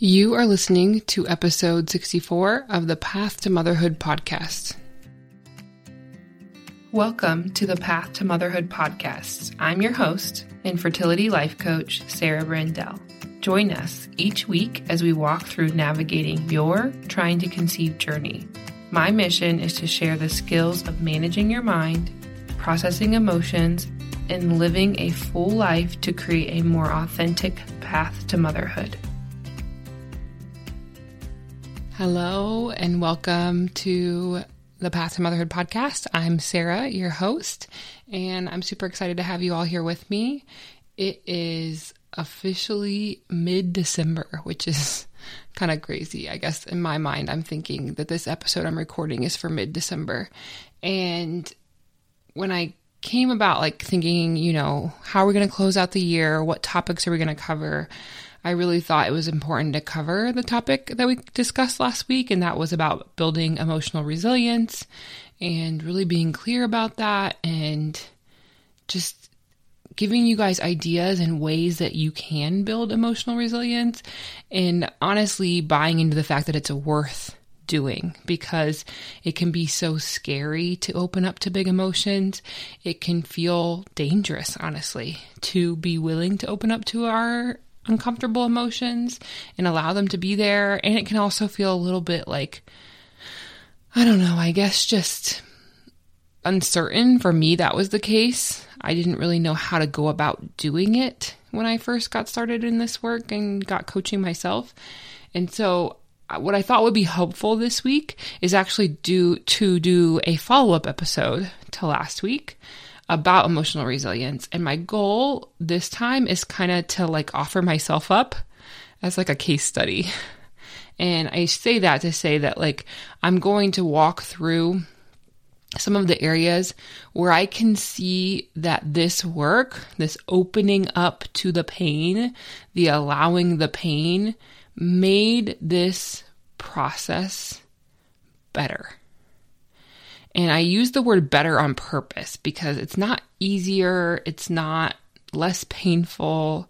You are listening to episode 64 of the Path to Motherhood podcast. Welcome to the Path to Motherhood podcast. I'm your host and fertility life coach, Sarah Brandell. Join us each week as we walk through navigating your trying to conceive journey. My mission is to share the skills of managing your mind, processing emotions, and living a full life to create a more authentic path to motherhood. Hello, and welcome to the Path to Motherhood podcast. I'm Sarah, your host, and I'm super excited to have you all here with me. It is officially mid December, which is kind of crazy. I guess in my mind, I'm thinking that this episode I'm recording is for mid December. And when I came about like thinking, you know, how are we going to close out the year? What topics are we going to cover? I really thought it was important to cover the topic that we discussed last week, and that was about building emotional resilience and really being clear about that and just giving you guys ideas and ways that you can build emotional resilience and honestly buying into the fact that it's worth doing because it can be so scary to open up to big emotions. It can feel dangerous, honestly, to be willing to open up to our uncomfortable emotions and allow them to be there. And it can also feel a little bit like, I don't know, I guess just uncertain. For me, that was the case. I didn't really know how to go about doing it when I first got started in this work and got coaching myself. And so uh, what I thought would be helpful this week is actually do to do a follow-up episode to last week about emotional resilience. And my goal this time is kind of to like offer myself up as like a case study. And I say that to say that like I'm going to walk through some of the areas where I can see that this work, this opening up to the pain, the allowing the pain, made this process better. And I use the word better on purpose because it's not easier, it's not less painful.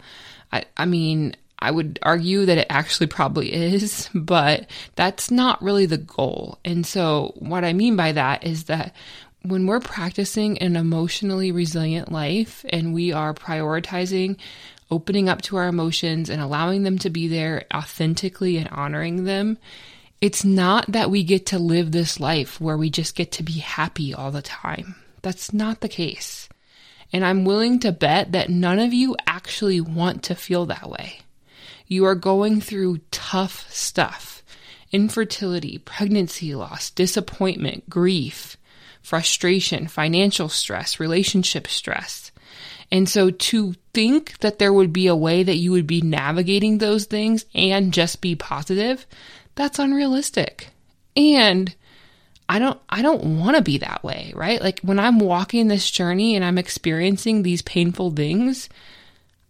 I, I mean, I would argue that it actually probably is, but that's not really the goal. And so, what I mean by that is that when we're practicing an emotionally resilient life and we are prioritizing opening up to our emotions and allowing them to be there authentically and honoring them, it's not that we get to live this life where we just get to be happy all the time. That's not the case. And I'm willing to bet that none of you actually want to feel that way. You are going through tough stuff infertility, pregnancy loss, disappointment, grief, frustration, financial stress, relationship stress. And so to think that there would be a way that you would be navigating those things and just be positive, that's unrealistic. And I don't I don't want to be that way, right? Like when I'm walking this journey and I'm experiencing these painful things,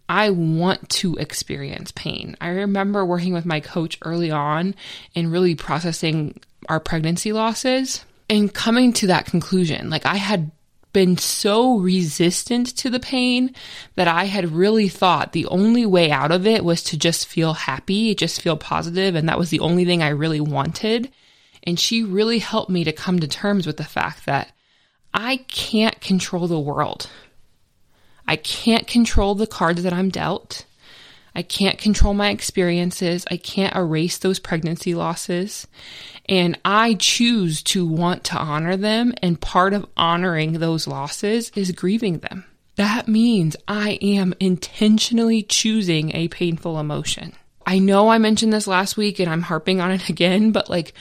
I want to experience pain. I remember working with my coach early on and really processing our pregnancy losses and coming to that conclusion. Like I had been so resistant to the pain that I had really thought the only way out of it was to just feel happy, just feel positive, and that was the only thing I really wanted. And she really helped me to come to terms with the fact that I can't control the world. I can't control the cards that I'm dealt. I can't control my experiences. I can't erase those pregnancy losses. And I choose to want to honor them. And part of honoring those losses is grieving them. That means I am intentionally choosing a painful emotion. I know I mentioned this last week and I'm harping on it again, but like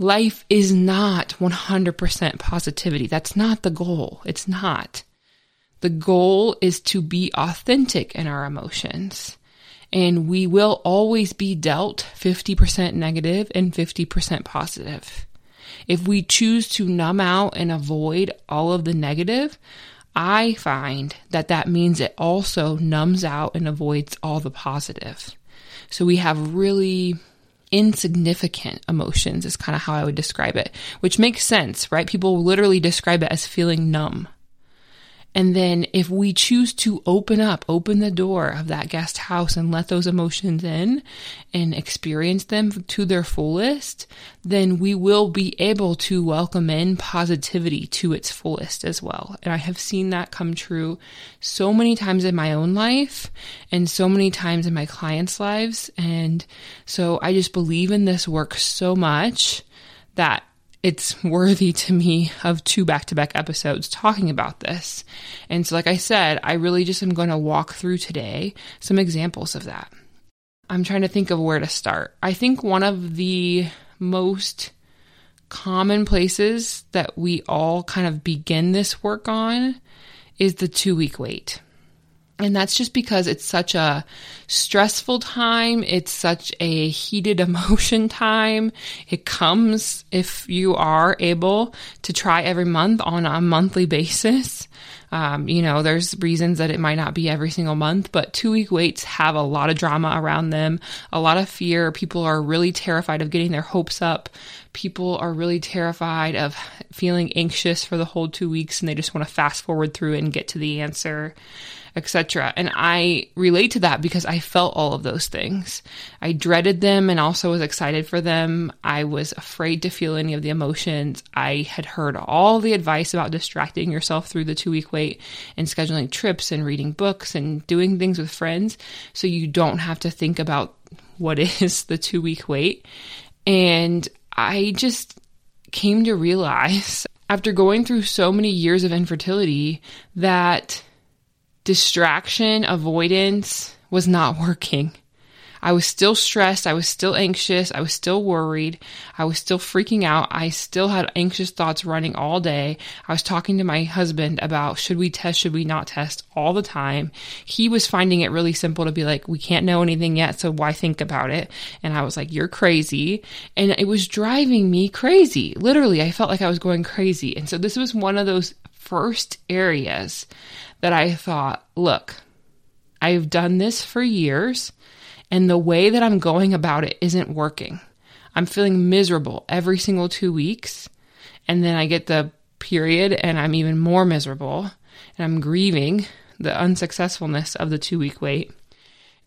life is not 100% positivity. That's not the goal. It's not. The goal is to be authentic in our emotions and we will always be dealt 50% negative and 50% positive. If we choose to numb out and avoid all of the negative, I find that that means it also numbs out and avoids all the positive. So we have really insignificant emotions is kind of how I would describe it, which makes sense, right? People literally describe it as feeling numb. And then if we choose to open up, open the door of that guest house and let those emotions in and experience them to their fullest, then we will be able to welcome in positivity to its fullest as well. And I have seen that come true so many times in my own life and so many times in my clients' lives. And so I just believe in this work so much that it's worthy to me of two back to back episodes talking about this. And so, like I said, I really just am going to walk through today some examples of that. I'm trying to think of where to start. I think one of the most common places that we all kind of begin this work on is the two week wait. And that's just because it's such a stressful time. It's such a heated emotion time. It comes if you are able to try every month on a monthly basis. Um, you know, there's reasons that it might not be every single month, but two week waits have a lot of drama around them, a lot of fear. People are really terrified of getting their hopes up. People are really terrified of feeling anxious for the whole two weeks and they just want to fast forward through and get to the answer etc. And I relate to that because I felt all of those things. I dreaded them and also was excited for them. I was afraid to feel any of the emotions. I had heard all the advice about distracting yourself through the two week wait and scheduling trips and reading books and doing things with friends so you don't have to think about what is the two week wait. And I just came to realize after going through so many years of infertility that distraction, avoidance was not working. I was still stressed. I was still anxious. I was still worried. I was still freaking out. I still had anxious thoughts running all day. I was talking to my husband about should we test, should we not test all the time. He was finding it really simple to be like, we can't know anything yet, so why think about it? And I was like, you're crazy. And it was driving me crazy. Literally, I felt like I was going crazy. And so this was one of those first areas that I thought, look, I've done this for years and the way that I'm going about it isn't working. I'm feeling miserable every single two weeks. And then I get the period and I'm even more miserable and I'm grieving the unsuccessfulness of the two week wait.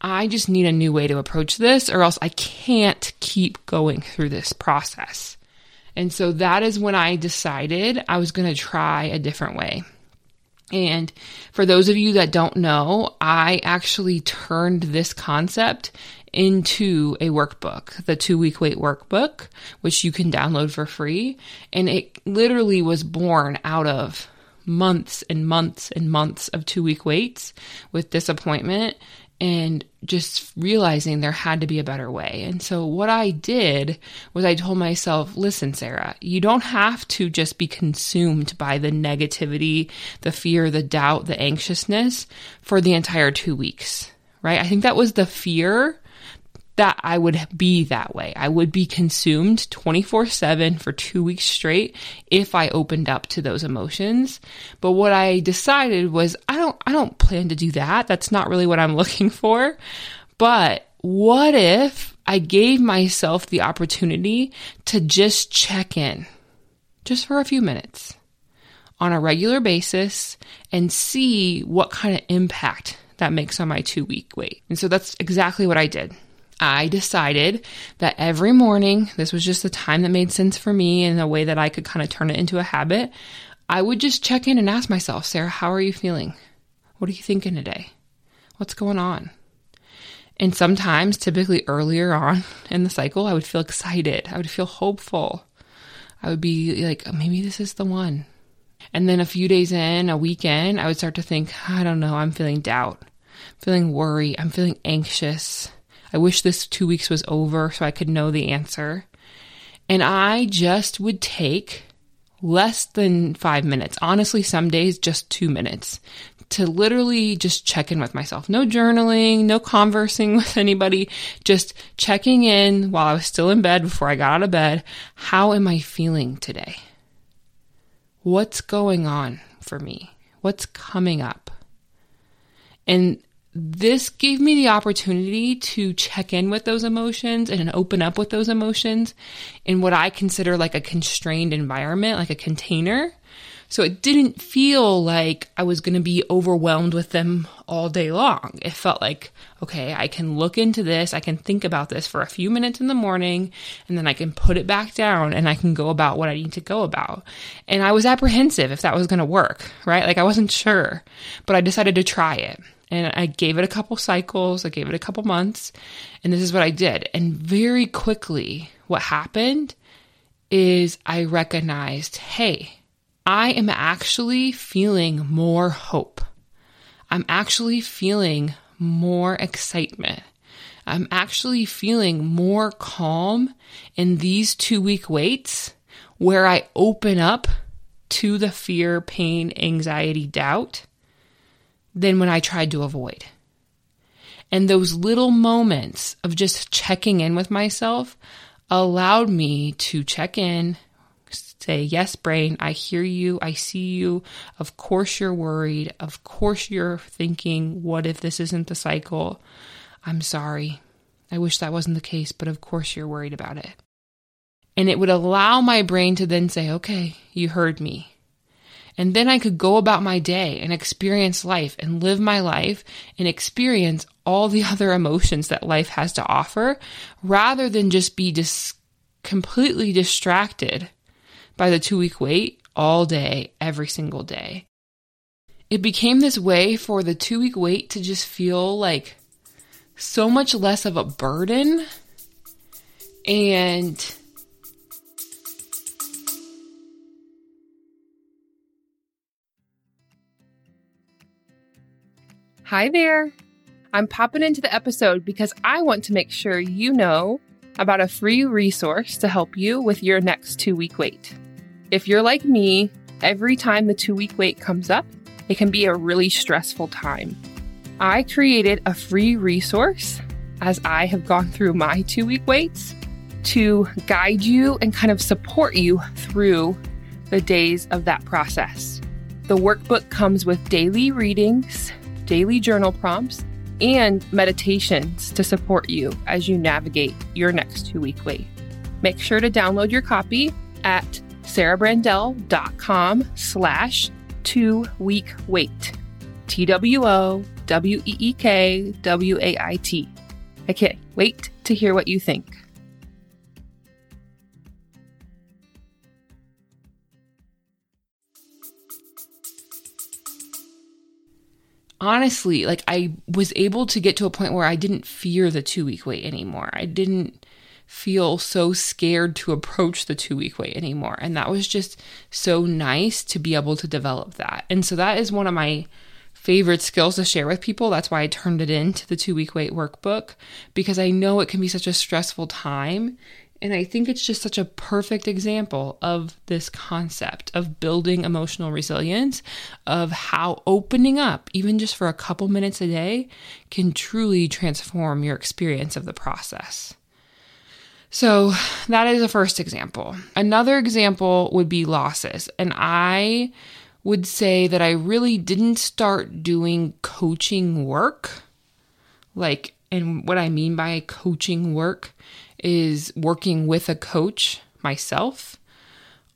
I just need a new way to approach this or else I can't keep going through this process. And so that is when I decided I was going to try a different way. And for those of you that don't know, I actually turned this concept into a workbook, the two week wait workbook, which you can download for free. And it literally was born out of months and months and months of two week waits with disappointment and just realizing there had to be a better way. And so what I did was I told myself, listen, Sarah, you don't have to just be consumed by the negativity, the fear, the doubt, the anxiousness for the entire two weeks, right? I think that was the fear that I would be that way. I would be consumed 24 7 for two weeks straight if I opened up to those emotions. But what I decided was I don't, I don't plan to do that. That's not really what I'm looking for. But what if I gave myself the opportunity to just check in just for a few minutes on a regular basis and see what kind of impact that makes on my two week wait. And so that's exactly what I did. I decided that every morning, this was just the time that made sense for me and a way that I could kind of turn it into a habit. I would just check in and ask myself, Sarah, how are you feeling? What are you thinking today? What's going on? And sometimes, typically earlier on in the cycle, I would feel excited. I would feel hopeful. I would be like, oh, maybe this is the one. And then a few days in, a weekend, I would start to think, I don't know, I'm feeling doubt, feeling worry, I'm feeling anxious. I wish this two weeks was over so I could know the answer. And I just would take less than five minutes, honestly, some days just two minutes to literally just check in with myself. No journaling, no conversing with anybody, just checking in while I was still in bed before I got out of bed. How am I feeling today? What's going on for me? What's coming up? And this gave me the opportunity to check in with those emotions and open up with those emotions in what I consider like a constrained environment, like a container, So it didn't feel like I was going to be overwhelmed with them all day long. It felt like, okay, I can look into this. I can think about this for a few minutes in the morning and then I can put it back down and I can go about what I need to go about. And I was apprehensive if that was going to work, right? Like I wasn't sure, but I decided to try it. And I gave it a couple cycles, I gave it a couple months, and this is what I did. And very quickly, what happened is I recognized, hey, I am actually feeling more hope. I'm actually feeling more excitement. I'm actually feeling more calm in these two week waits where I open up to the fear, pain, anxiety, doubt than when I tried to avoid. And those little moments of just checking in with myself allowed me to check in, say, Yes, brain, I hear you. I see you. Of course, you're worried. Of course, you're thinking, What if this isn't the cycle? I'm sorry. I wish that wasn't the case, but of course, you're worried about it. And it would allow my brain to then say, Okay, you heard me. And then I could go about my day and experience life and live my life and experience all the other emotions that life has to offer rather than just be dis- completely distracted by the two week wait all day, every single day. It became this way for the two week wait to just feel like so much less of a burden and Hi there. I'm popping into the episode because I want to make sure you know about a free resource to help you with your next two week wait. If you're like me, every time the two week wait comes up, it can be a really stressful time. I created a free resource as I have gone through my two week waits to guide you and kind of support you through the days of that process. The workbook comes with daily readings, daily journal prompts, and meditations to support you as you navigate your next two week wait. Make sure to download your copy at sarahbrandell.com slash two week wait. T W O W E E K W A I T. I can't wait to hear what you think. Honestly, like I was able to get to a point where I didn't fear the two week wait anymore. I didn't feel so scared to approach the two week wait anymore. And that was just so nice to be able to develop that. And so that is one of my favorite skills to share with people. That's why I turned it into the two week wait workbook because I know it can be such a stressful time. And I think it's just such a perfect example of this concept of building emotional resilience, of how opening up, even just for a couple minutes a day, can truly transform your experience of the process. So that is a first example. Another example would be losses. And I would say that I really didn't start doing coaching work. Like, and what I mean by coaching work is working with a coach myself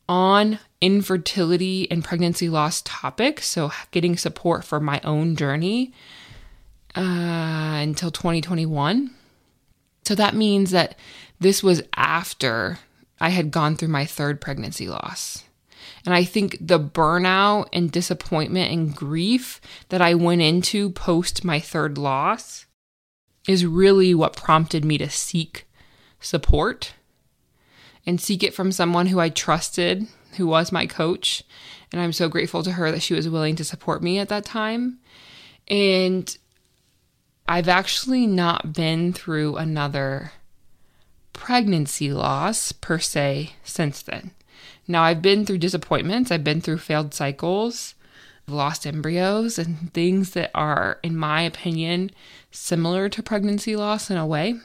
on infertility and pregnancy loss topics. So, getting support for my own journey uh, until 2021. So, that means that this was after I had gone through my third pregnancy loss. And I think the burnout and disappointment and grief that I went into post my third loss is really what prompted me to seek support and seek it from someone who I trusted, who was my coach. And I'm so grateful to her that she was willing to support me at that time. And I've actually not been through another pregnancy loss per se since then. Now, I've been through disappointments, I've been through failed cycles, lost embryos, and things that are, in my opinion, similar to pregnancy loss in a way.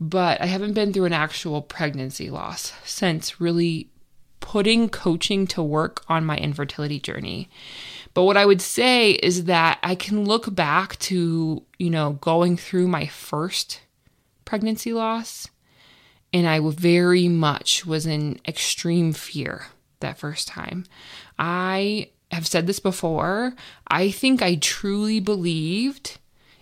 But I haven't been through an actual pregnancy loss since really putting coaching to work on my infertility journey. But what I would say is that I can look back to, you know, going through my first pregnancy loss and I very much was in extreme fear that first time. I have said this before. I think I truly believed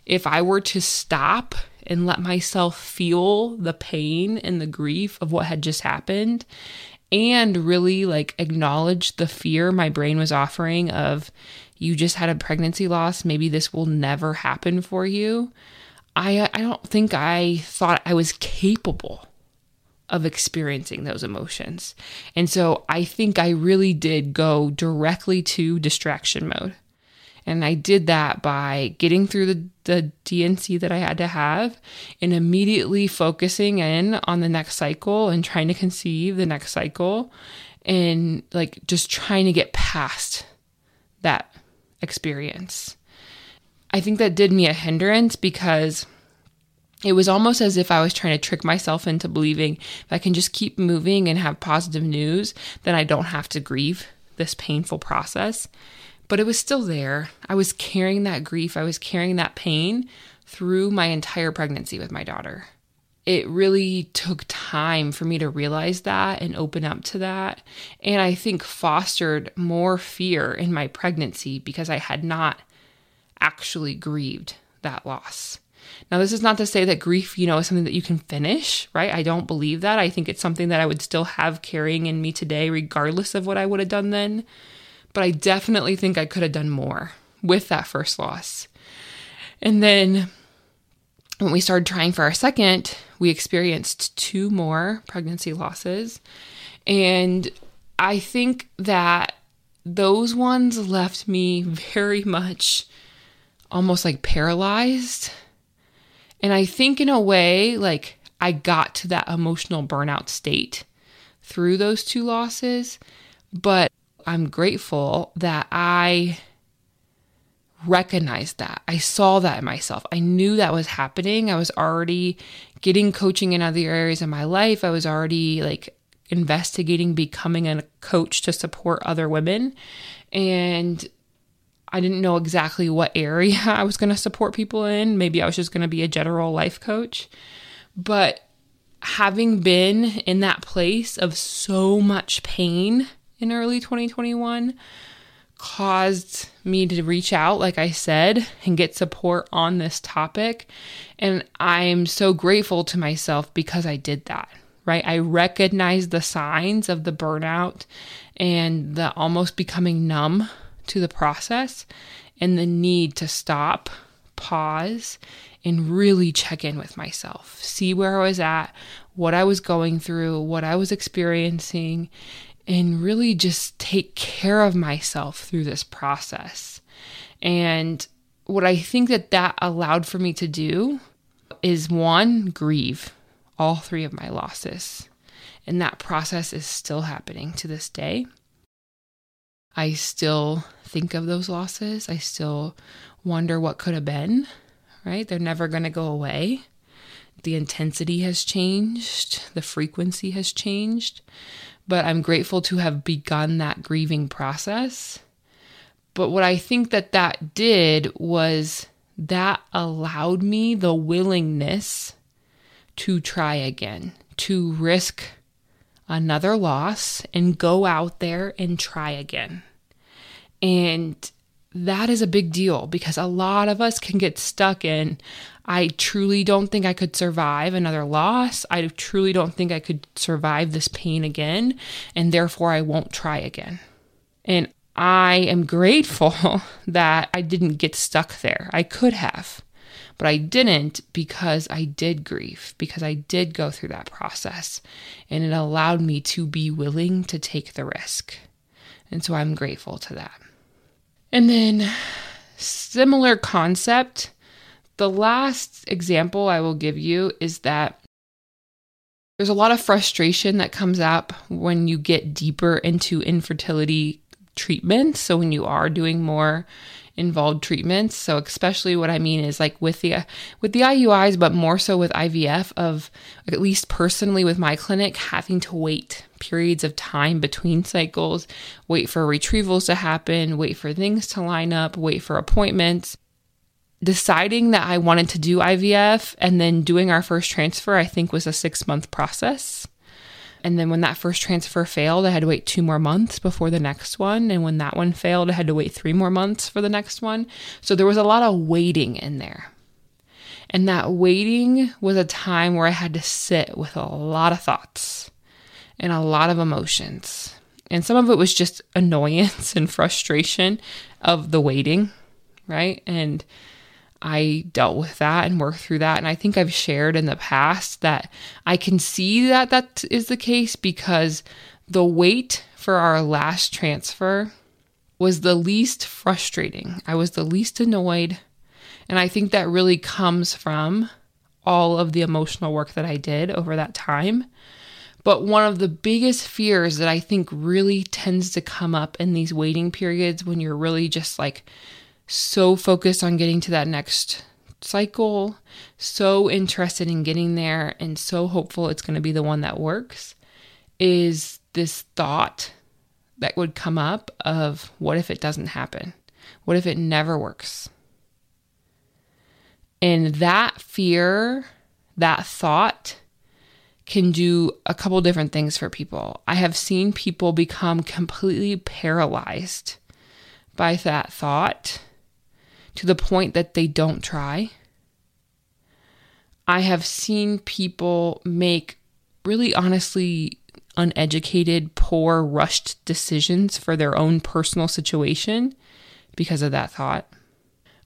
if I were to stop and let myself feel the pain and the grief of what had just happened and really like acknowledge the fear my brain was offering of you just had a pregnancy loss, maybe this will never happen for you. I uh, I don't think I thought I was capable of experiencing those emotions. And so I think I really did go directly to distraction mode. And I did that by getting through the, the D&C that I had to have and immediately focusing in on the next cycle and trying to conceive the next cycle and like just trying to get past that experience. I think that did me a hindrance because it was almost as if I was trying to trick myself into believing if I can just keep moving and have positive news, then I don't have to grieve this painful process but it was still there. I was carrying that grief, I was carrying that pain through my entire pregnancy with my daughter. It really took time for me to realize that and open up to that. And I think fostered more fear in my pregnancy because I had not actually grieved that loss. Now, this is not to say that grief, you know, is something that you can finish, right? I don't believe that. I think it's something that I would still have carrying in me today, regardless of what I would have done then but I definitely think I could have done more with that first loss. And then when we started trying for our second, we experienced two more pregnancy losses. And I think that those ones left me very much almost like paralyzed. And I think, in a way, like I got to that emotional burnout state through those two losses. But I'm grateful that I recognized that. I saw that in myself. I knew that was happening. I was already getting coaching in other areas of my life. I was already like investigating becoming a coach to support other women. And I didn't know exactly what area I was going to support people in. Maybe I was just going to be a general life coach. But having been in that place of so much pain in early 2021 caused me to reach out, like I said, and get support on this topic. And I'm so grateful to myself because I did that, right? I recognized the signs of the burnout and the almost becoming numb to the process and the need to stop, pause, and really check in with myself, see where I was at, what I was going through, what I was experiencing, and really just take care of myself through this process. And what I think that that allowed for me to do is one, grieve all three of my losses. And that process is still happening to this day. I still think of those losses. I still wonder what could have been, right? They're never going to go away. The intensity has changed, the frequency has changed but I'm grateful to have begun that grieving process. But what I think that that did was that allowed me the willingness to try again, to risk another loss and go out there and try again. And that is a big deal because a lot of us can get stuck in I truly don't think I could survive another loss. I truly don't think I could survive this pain again, and therefore I won't try again. And I am grateful that I didn't get stuck there. I could have, but I didn't because I did grieve, because I did go through that process, and it allowed me to be willing to take the risk. And so I'm grateful to that. And then, similar concept the last example I will give you is that there's a lot of frustration that comes up when you get deeper into infertility treatment. So when you are doing more involved treatments. So especially what I mean is like with the with the IUIs, but more so with IVF of at least personally with my clinic having to wait periods of time between cycles, wait for retrievals to happen, wait for things to line up, wait for appointments deciding that I wanted to do IVF and then doing our first transfer, I think was a six month process. And then when that first transfer failed, I had to wait two more months before the next one. And when that one failed, I had to wait three more months for the next one. So there was a lot of waiting in there. And that waiting was a time where I had to sit with a lot of thoughts and a lot of emotions. And some of it was just annoyance and frustration of the waiting, right? And I dealt with that and worked through that. And I think I've shared in the past that I can see that that is the case because the wait for our last transfer was the least frustrating. I was the least annoyed. And I think that really comes from all of the emotional work that I did over that time. But one of the biggest fears that I think really tends to come up in these waiting periods when you're really just like so focused on getting to that next cycle, so interested in getting there, and so hopeful it's going to be the one that works is this thought that would come up of what if it doesn't happen? What if it never works? And that fear, that thought, can do a couple different things for people. I have seen people become completely paralyzed by that thought to the point that they don't try. I have seen people make really honestly uneducated, poor, rushed decisions for their own personal situation because of that thought.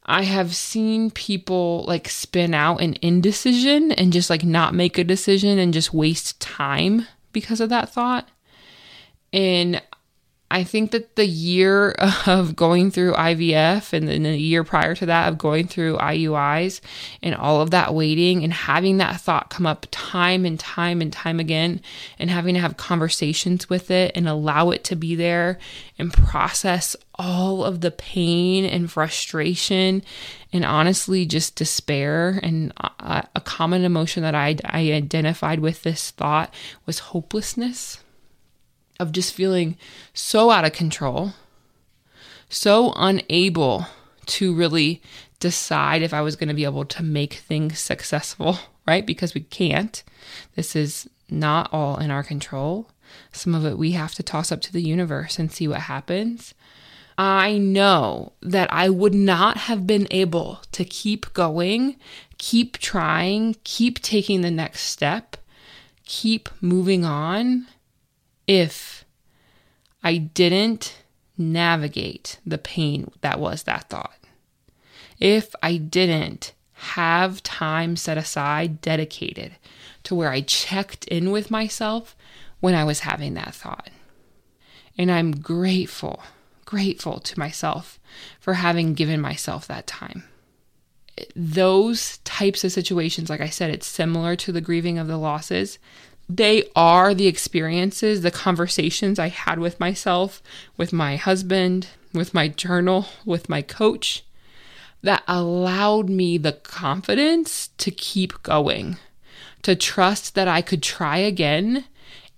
I have seen people like spin out in indecision and just like not make a decision and just waste time because of that thought. And I think that the year of going through IVF and then the year prior to that of going through IUIs and all of that waiting and having that thought come up time and time and time again and having to have conversations with it and allow it to be there and process all of the pain and frustration and honestly just despair. And a, a common emotion that I, I identified with this thought was hopelessness of just feeling so out of control, so unable to really decide if I was going to be able to make things successful, right? Because we can't. This is not all in our control. Some of it we have to toss up to the universe and see what happens. I know that I would not have been able to keep going, keep trying, keep taking the next step, keep moving on if I didn't navigate the pain that was that thought. If I didn't have time set aside, dedicated to where I checked in with myself when I was having that thought. And I'm grateful, grateful to myself for having given myself that time. Those types of situations, like I said, it's similar to the grieving of the losses they are the experiences, the conversations I had with myself, with my husband, with my journal, with my coach that allowed me the confidence to keep going, to trust that I could try again.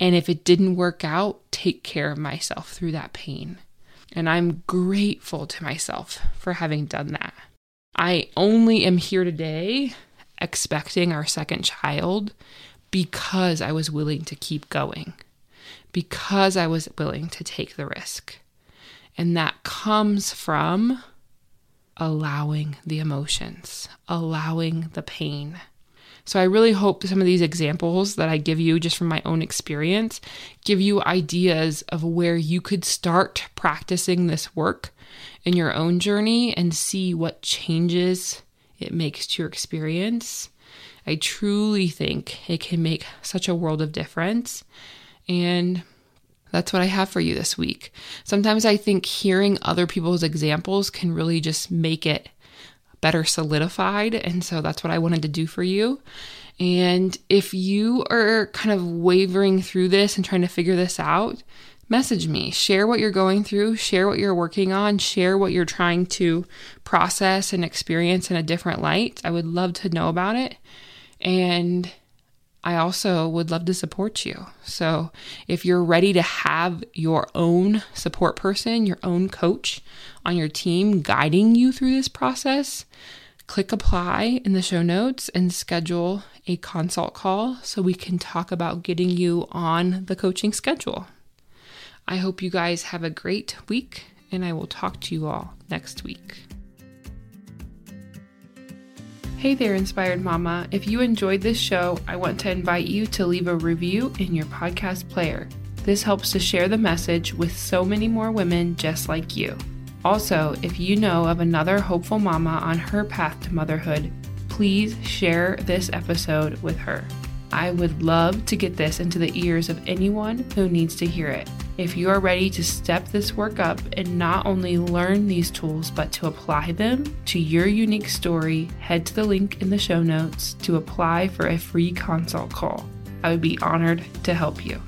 And if it didn't work out, take care of myself through that pain. And I'm grateful to myself for having done that. I only am here today expecting our second child because I was willing to keep going, because I was willing to take the risk. And that comes from allowing the emotions, allowing the pain. So I really hope some of these examples that I give you just from my own experience give you ideas of where you could start practicing this work in your own journey and see what changes it makes to your experience I truly think it can make such a world of difference. And that's what I have for you this week. Sometimes I think hearing other people's examples can really just make it better solidified. And so that's what I wanted to do for you. And if you are kind of wavering through this and trying to figure this out, message me. Share what you're going through, share what you're working on, share what you're trying to process and experience in a different light. I would love to know about it. And I also would love to support you. So if you're ready to have your own support person, your own coach on your team guiding you through this process, click apply in the show notes and schedule a consult call so we can talk about getting you on the coaching schedule. I hope you guys have a great week, and I will talk to you all next week. Hey there, Inspired Mama. If you enjoyed this show, I want to invite you to leave a review in your podcast player. This helps to share the message with so many more women just like you. Also, if you know of another hopeful mama on her path to motherhood, please share this episode with her. I would love to get this into the ears of anyone who needs to hear it. If you are ready to step this work up and not only learn these tools, but to apply them to your unique story, head to the link in the show notes to apply for a free consult call. I would be honored to help you.